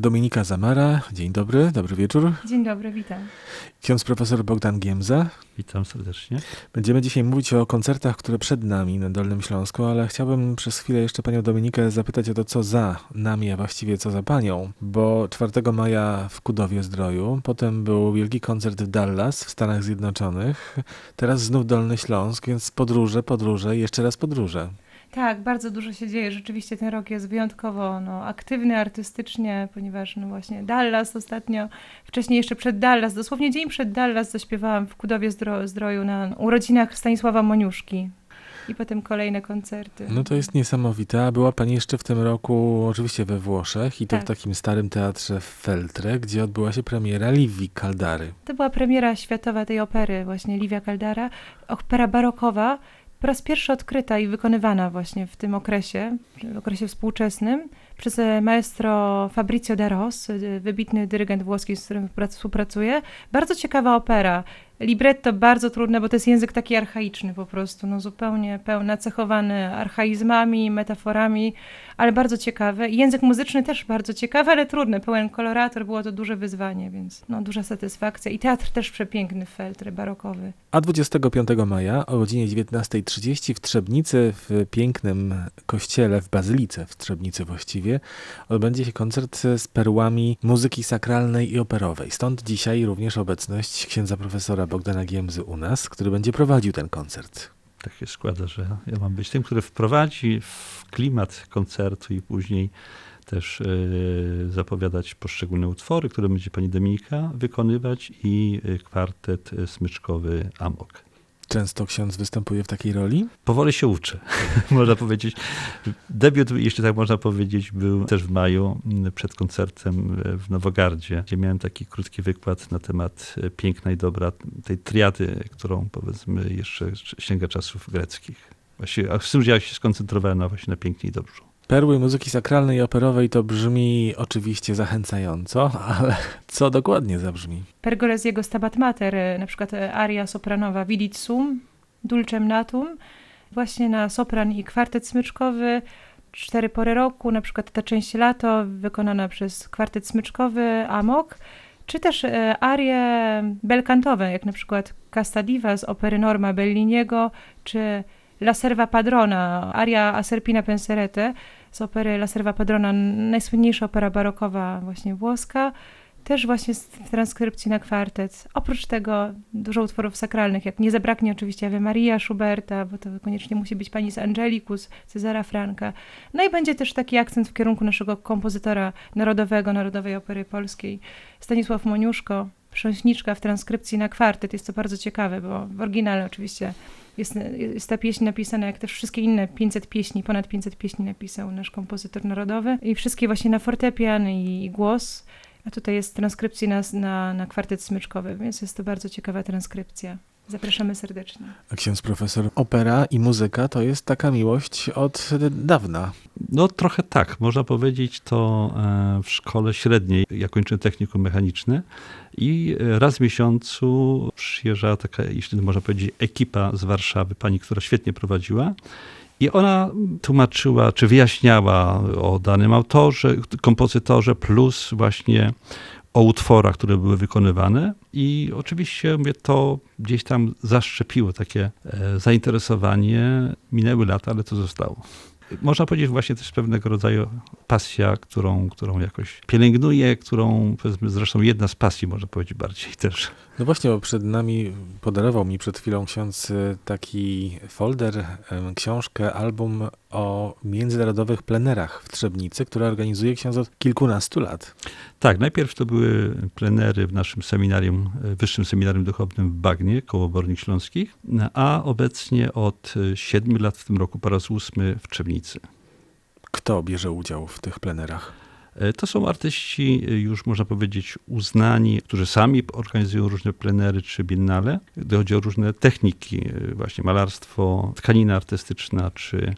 Dominika Zamara, dzień dobry, dobry wieczór. Dzień dobry, witam. Ksiądz profesor Bogdan Giemza. Witam serdecznie. Będziemy dzisiaj mówić o koncertach, które przed nami na Dolnym Śląsku, ale chciałbym przez chwilę jeszcze panią Dominikę zapytać o to, co za nami, a właściwie co za panią, bo 4 maja w Kudowie Zdroju, potem był wielki koncert w Dallas w Stanach Zjednoczonych, teraz znów Dolny Śląsk, więc podróże, podróże i jeszcze raz podróże. Tak, bardzo dużo się dzieje. Rzeczywiście ten rok jest wyjątkowo no, aktywny artystycznie, ponieważ no właśnie Dallas ostatnio, wcześniej jeszcze przed Dallas, dosłownie dzień przed Dallas zaśpiewałam w Kudowie Zdro Zdroju na urodzinach Stanisława Moniuszki. I potem kolejne koncerty. No to jest niesamowite. A była Pani jeszcze w tym roku oczywiście we Włoszech i to Tak. w takim starym teatrze w Feltre, gdzie odbyła się premiera Livii Caldary. To była premiera światowa tej opery, właśnie Livia Caldara. Opera barokowa, po raz pierwszy odkryta i wykonywana właśnie w tym okresie, w okresie współczesnym, przez e, maestro Fabrizio De Ros, e, wybitny dyrygent włoski, z którym prac- współpracuję. Bardzo ciekawa opera. Libretto bardzo trudne, bo to jest język taki archaiczny po prostu, no zupełnie pełna, cechowany archaizmami, metaforami, ale bardzo ciekawy. I Język muzyczny też bardzo ciekawy, ale trudny, pełen kolorator, było to duże wyzwanie, więc no, duża satysfakcja. I teatr też przepiękny, feltry, barokowy. A 25 maja o godzinie 19.30 w Trzebnicy, w pięknym kościele, w Bazylice w Trzebnicy właściwie, odbędzie się koncert z perłami muzyki sakralnej i operowej. Stąd dzisiaj również obecność księdza profesora Bogdana Giemzy u nas, który będzie prowadził ten koncert. Tak się składa, że ja mam być tym, który wprowadzi w klimat koncertu i później też e, zapowiadać poszczególne utwory, które będzie pani Dominika wykonywać i e, kwartet e, smyczkowy Amok. Często ksiądz występuje w takiej roli? Powoli się uczę, można powiedzieć. Debiut, jeśli tak można powiedzieć, był też w maju m, przed koncertem w Nowogardzie, gdzie miałem taki krótki wykład na temat e, piękna i dobra tej triady, którą powiedzmy jeszcze sięga czasów greckich. Właściwie, w tym ja się skoncentrowałem na właśnie na pięknie i dobrze. Perły muzyki sakralnej i operowej to brzmi oczywiście zachęcająco, ale co dokładnie zabrzmi? Pergolesiego Stabat Mater, na przykład aria sopranowa Vidit Sum, Dulcem Natum, właśnie na sopran i kwartet smyczkowy, cztery pory roku, na przykład ta część lato wykonana przez kwartet smyczkowy Amok, czy też e, arie belkantowe, jak na przykład Casta Diva z opery Norma Belliniego, czy La Serva Padrona, aria Aserpina Penserete z opery La Serva Padrona, najsłynniejsza opera barokowa właśnie włoska, też właśnie w transkrypcji na kwartet. Oprócz tego dużo utworów sakralnych, jak nie zabraknie oczywiście Ave Maria Schuberta, bo to koniecznie musi być pani z Angelicus, Cezara Franka. No i będzie też taki akcent w kierunku naszego kompozytora narodowego, Narodowej Opery Polskiej, Stanisław Moniuszko, Prząśniczka w transkrypcji na kwartet. Jest to bardzo ciekawe, bo w oryginale oczywiście jest, jest ta pieśń napisana, jak też wszystkie inne 500 pieśni, ponad 500 pieśni napisał nasz kompozytor narodowy i wszystkie właśnie na fortepian i, i głos. A tutaj jest transkrypcja na, na, na kwartet smyczkowy, więc jest to bardzo ciekawa transkrypcja. Zapraszamy serdecznie. A ksiądz profesor, opera i muzyka to jest taka miłość od dawna. No trochę tak, można powiedzieć to e, w szkole średniej. Ja kończyłem technikum mechaniczne i raz w miesiącu przyjeżdżała taka, jeśli można powiedzieć, ekipa z Warszawy, pani, która świetnie prowadziła. I ona tłumaczyła, czy wyjaśniała o danym autorze, kompozytorze, plus właśnie o utworach, które były wykonywane. I oczywiście to gdzieś tam zaszczepiło takie e, zainteresowanie. Minęły lata, ale to zostało. Można powiedzieć właśnie też pewnego rodzaju pasja, którą, którą jakoś pielęgnuję, którą zresztą jedna z pasji, można powiedzieć bardziej też. No właśnie, bo przed nami podarował mi przed chwilą ksiądz y, taki folder, em, książkę, album o międzynarodowych plenerach w Trzebnicy, które organizuje ksiądz od kilkunastu lat. Tak, najpierw to były plenery w naszym seminarium, e, Wyższym Seminarium Duchownym w Bagnie, koło Bornik Śląskich, a obecnie od e, siedmiu lat, w tym roku po raz ósmy w Trzebnicy. Kto bierze udział w tych plenerach? E, To są artyści już można powiedzieć uznani, którzy sami organizują różne plenery czy biennale, gdy chodzi o różne techniki, właśnie malarstwo, tkanina artystyczna czy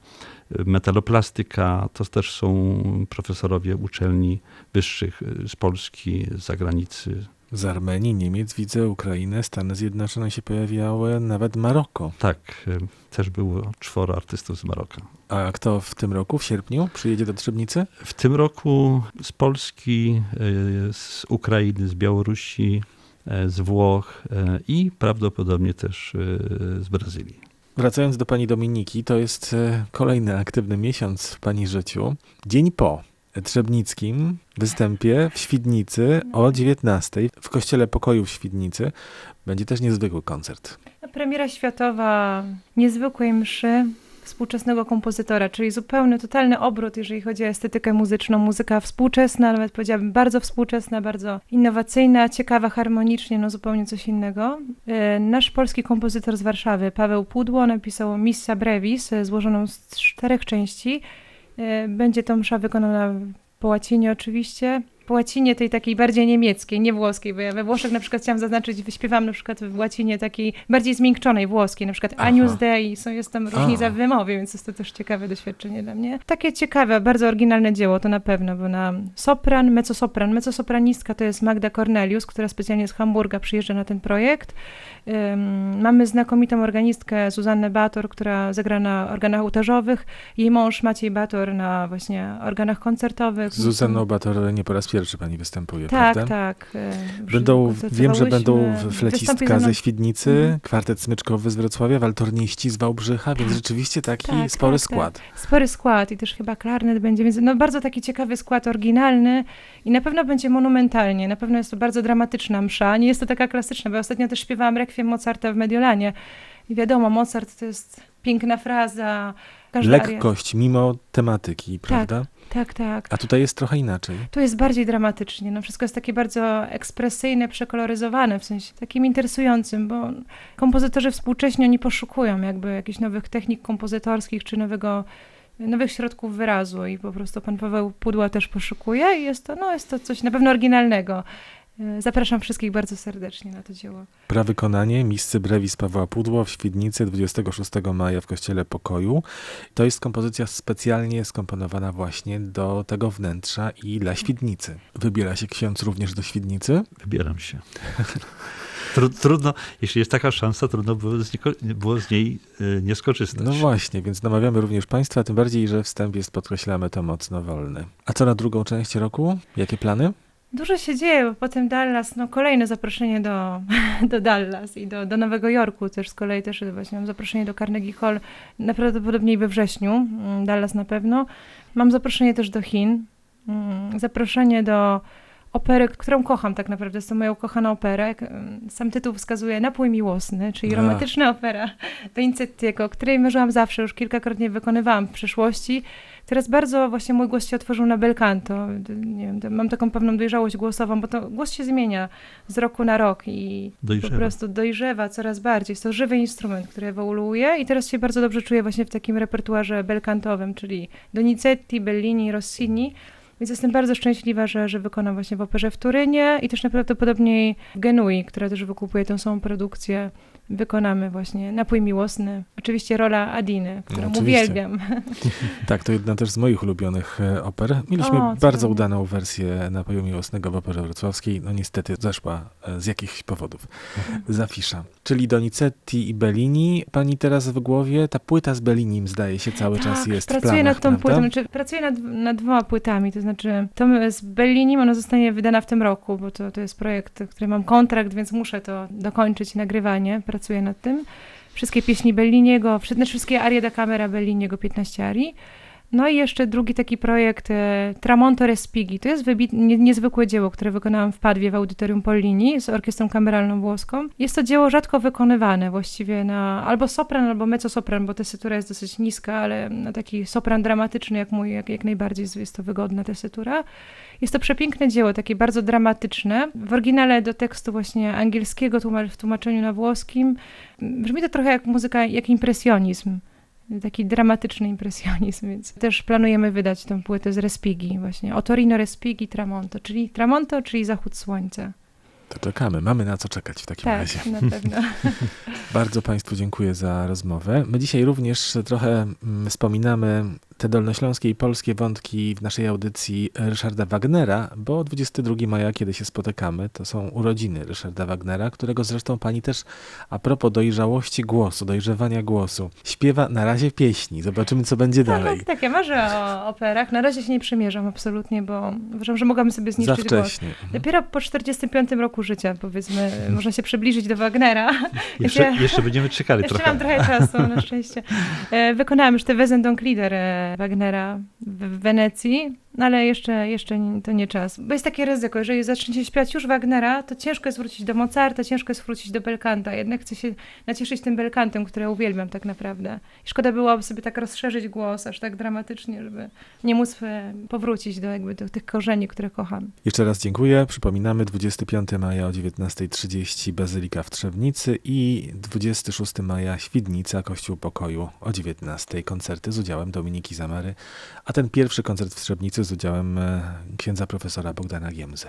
metaloplastyka. To też są profesorowie uczelni wyższych e, z Polski, z zagranicy. Z Armenii, Niemiec widzę, Ukrainę, Stany Zjednoczone się pojawiały, nawet Maroko. Tak, y, też było czworo artystów z Maroka. A kto w tym roku, w sierpniu, przyjedzie do Trzebnicy? W tym roku z Polski, y, z Ukrainy, z Białorusi, y, z Włoch y, i prawdopodobnie też y, z Brazylii. Wracając do pani Dominiki, to jest e, kolejny aktywny miesiąc w pani życiu. Dzień po trzebnickim występie w Świdnicy o 19 w Kościele Pokoju w Świdnicy będzie też niezwykły koncert. Premiera światowa niezwykłej mszy współczesnego kompozytora, czyli zupełny, totalny obrót, jeżeli chodzi o estetykę muzyczną. Muzyka współczesna, nawet powiedziałabym bardzo współczesna, bardzo innowacyjna, ciekawa harmonicznie, no zupełnie coś innego. E, Nasz polski kompozytor z Warszawy, Paweł Pudło, napisał Missa Brevis, e, złożoną z czterech części. E, Będzie to msza wykonana po łacinie oczywiście, po łacinie tej takiej bardziej niemieckiej, nie włoskiej, bo ja we Włoszech na przykład chciałam zaznaczyć, wyśpiewam na przykład w łacinie takiej bardziej zmiękczonej włoskiej, na przykład Aha. Anius Dei, są, jest tam różnica w wymowie, więc jest to też ciekawe doświadczenie dla mnie. Takie ciekawe, bardzo oryginalne dzieło to na pewno, bo na sopran, mezzosopran, mezzosopranistka to jest Magda Cornelius, która specjalnie z Hamburga przyjeżdża na ten projekt. Ym, mamy znakomitą organistkę Zuzannę Bator, która zagra na organach ołtarzowych, jej mąż Maciej Bator na właśnie organach koncertowych. Zuzanną Bator nie po raz pierwszy pani występuje, Tak, prawda? tak. już Będą, wiem, że będą flecistka ze Świdnicy, Mhm. kwartet smyczkowy z Wrocławia, waltorniści z Wałbrzycha, więc rzeczywiście taki Tak, spory tak, skład. Spory skład i też chyba klarnet będzie, więc no bardzo taki ciekawy skład, oryginalny i na pewno będzie monumentalnie. Na pewno jest to bardzo dramatyczna msza. Nie jest to taka klasyczna, bo ostatnio też śpiewałam rekwiem Mozarta w Mediolanie i wiadomo, Mozart to jest piękna fraza. Każda aria- Lekkość mimo tematyki, prawda? Tak, tak. A tutaj jest trochę inaczej. Tu jest bardziej dramatycznie. No wszystko jest takie bardzo ekspresyjne, przekoloryzowane, w sensie takim interesującym, bo kompozytorzy współcześni oni poszukują jakby jakichś nowych technik kompozytorskich czy nowego, nowych środków wyrazu i po prostu pan Paweł Pudła też poszukuje i jest to, no, jest to coś na pewno oryginalnego. E, Zapraszam wszystkich bardzo serdecznie na to dzieło. Prawykonanie Miscy Brevis Pawła Pudło w Świdnicy 26 maja w Kościele Pokoju. To jest kompozycja specjalnie skomponowana właśnie do tego wnętrza i dla Świdnicy. Wybiera się ksiądz również do Świdnicy? Wybieram się. Tru, trudno, jeśli jest taka szansa, trudno było z, nieko, było z niej y, nie skorzystać. No właśnie, więc namawiamy również Państwa, tym bardziej, że wstęp jest, podkreślamy to mocno wolny. A co na drugą część roku? Jakie plany? Dużo się dzieje, bo potem Dallas, no kolejne zaproszenie do, do Dallas i do, do Nowego Jorku też z kolei też właśnie mam zaproszenie do Carnegie Hall najprawdopodobniej we wrześniu, mm, Dallas na pewno. Mam zaproszenie też do Chin, mm, zaproszenie do opery, którą kocham tak naprawdę, jest to moja ukochana opera. Sam tytuł wskazuje Napój miłosny, czyli Ach. romantyczna opera Vincettiego, której marzyłam zawsze, już kilkakrotnie wykonywałam w przeszłości. Teraz bardzo właśnie mój głos się otworzył na bel canto. Nie wiem, mam taką pewną dojrzałość głosową, bo to głos się zmienia z roku na rok i Dojrzewa. po prostu dojrzewa coraz bardziej. Jest to żywy instrument, który ewoluuje i teraz się bardzo dobrze czuję właśnie w takim repertuarze belkantowym, czyli Donizetti, Bellini, Rossini. Więc jestem bardzo szczęśliwa, że, że wykonam właśnie w operze w Turynie i też najprawdopodobniej w Genui, która też wykupuje tą samą produkcję. Wykonamy właśnie Napój Miłosny. Oczywiście rola Adiny, którą oczywiście. uwielbiam. Tak, to jedna też z moich ulubionych e, oper. Mieliśmy O, bardzo udaną wersję Napoju Miłosnego w Operze Wrocławskiej. No niestety zeszła e, z jakichś powodów z afisza. Czyli Donizetti i Bellini. Pani teraz w głowie, ta płyta z Bellinim zdaje się cały czas jest w Tak, pracuję planach, nad tą prawda? płytą, znaczy, pracuję nad, nad dwoma płytami, to znaczy to z Bellinim, ona zostanie wydana w tym roku, bo to, to jest projekt, który mam kontrakt, więc muszę to dokończyć, nagrywanie, pracuję nad tym. Wszystkie pieśni Belliniego, znaczy wszystkie arie da camera Belliniego, 15 arii. No i jeszcze drugi taki projekt e, Tramonto Respighi. To jest wybit, nie, niezwykłe dzieło, które wykonałam w Padwie w Audytorium Pollini z orkiestrą kameralną włoską. Jest to dzieło rzadko wykonywane właściwie na albo sopran, albo mezzosopran, bo tesytura jest dosyć niska, ale na taki sopran dramatyczny jak mój, jak, jak najbardziej jest- to wygodna tesytura. Jest to przepiękne dzieło, takie bardzo dramatyczne. W oryginale do tekstu właśnie angielskiego, w tłumaczeniu na włoskim. Brzmi to trochę jak muzyka, jak impresjonizm. Taki dramatyczny impresjonizm, więc też planujemy wydać tę płytę z Respighi właśnie. Otorino Respighi Tramonto, czyli Tramonto, czyli zachód słońca. To czekamy, mamy na co czekać w takim Tak, razie. na pewno. Bardzo Państwu dziękuję za rozmowę. My dzisiaj również trochę mm, wspominamy te dolnośląskie i polskie wątki w naszej audycji Ryszarda Wagnera, bo 22 maja, kiedy się spotykamy, to są urodziny Ryszarda Wagnera, którego zresztą pani też a propos dojrzałości głosu, dojrzewania głosu, śpiewa na razie pieśni. Zobaczymy, co będzie dalej. Tak, tak, ja marzę o operach. Na razie się nie przymierzam absolutnie, bo uważam, że mogłabym sobie Za zniszczyć głos. wcześnie. Mhm. Dopiero po 45 roku życia, powiedzmy, można się przybliżyć do Wagnera. Jeszcze, Ja- jeszcze będziemy czekali Jeszcze trochę. mam trochę czasu, na szczęście. E, Wykonałam już te Wezendonk Lieder e, Wagnera w Wenecji, no ale jeszcze, jeszcze to nie czas. Bo jest takie ryzyko, jeżeli zaczniecie śpiewać już Wagnera, to ciężko jest wrócić do Mozarta, ciężko jest wrócić do Belkanta. Jednak chcę się nacieszyć tym Belkantem, który uwielbiam tak naprawdę. I szkoda byłoby sobie tak rozszerzyć głos aż tak dramatycznie, żeby nie móc e, powrócić do jakby do tych korzeni, które kocham. Jeszcze raz dziękuję. Przypominamy 25 maja o 19.30 Bazylika w Trzebnicy i 26 maja Świdnica, Kościół Pokoju o 19.00. Koncerty z udziałem Dominiki Zamary, a ten pierwszy koncert w Trzebnicy z udziałem e, księdza profesora Bogdana Giemzy.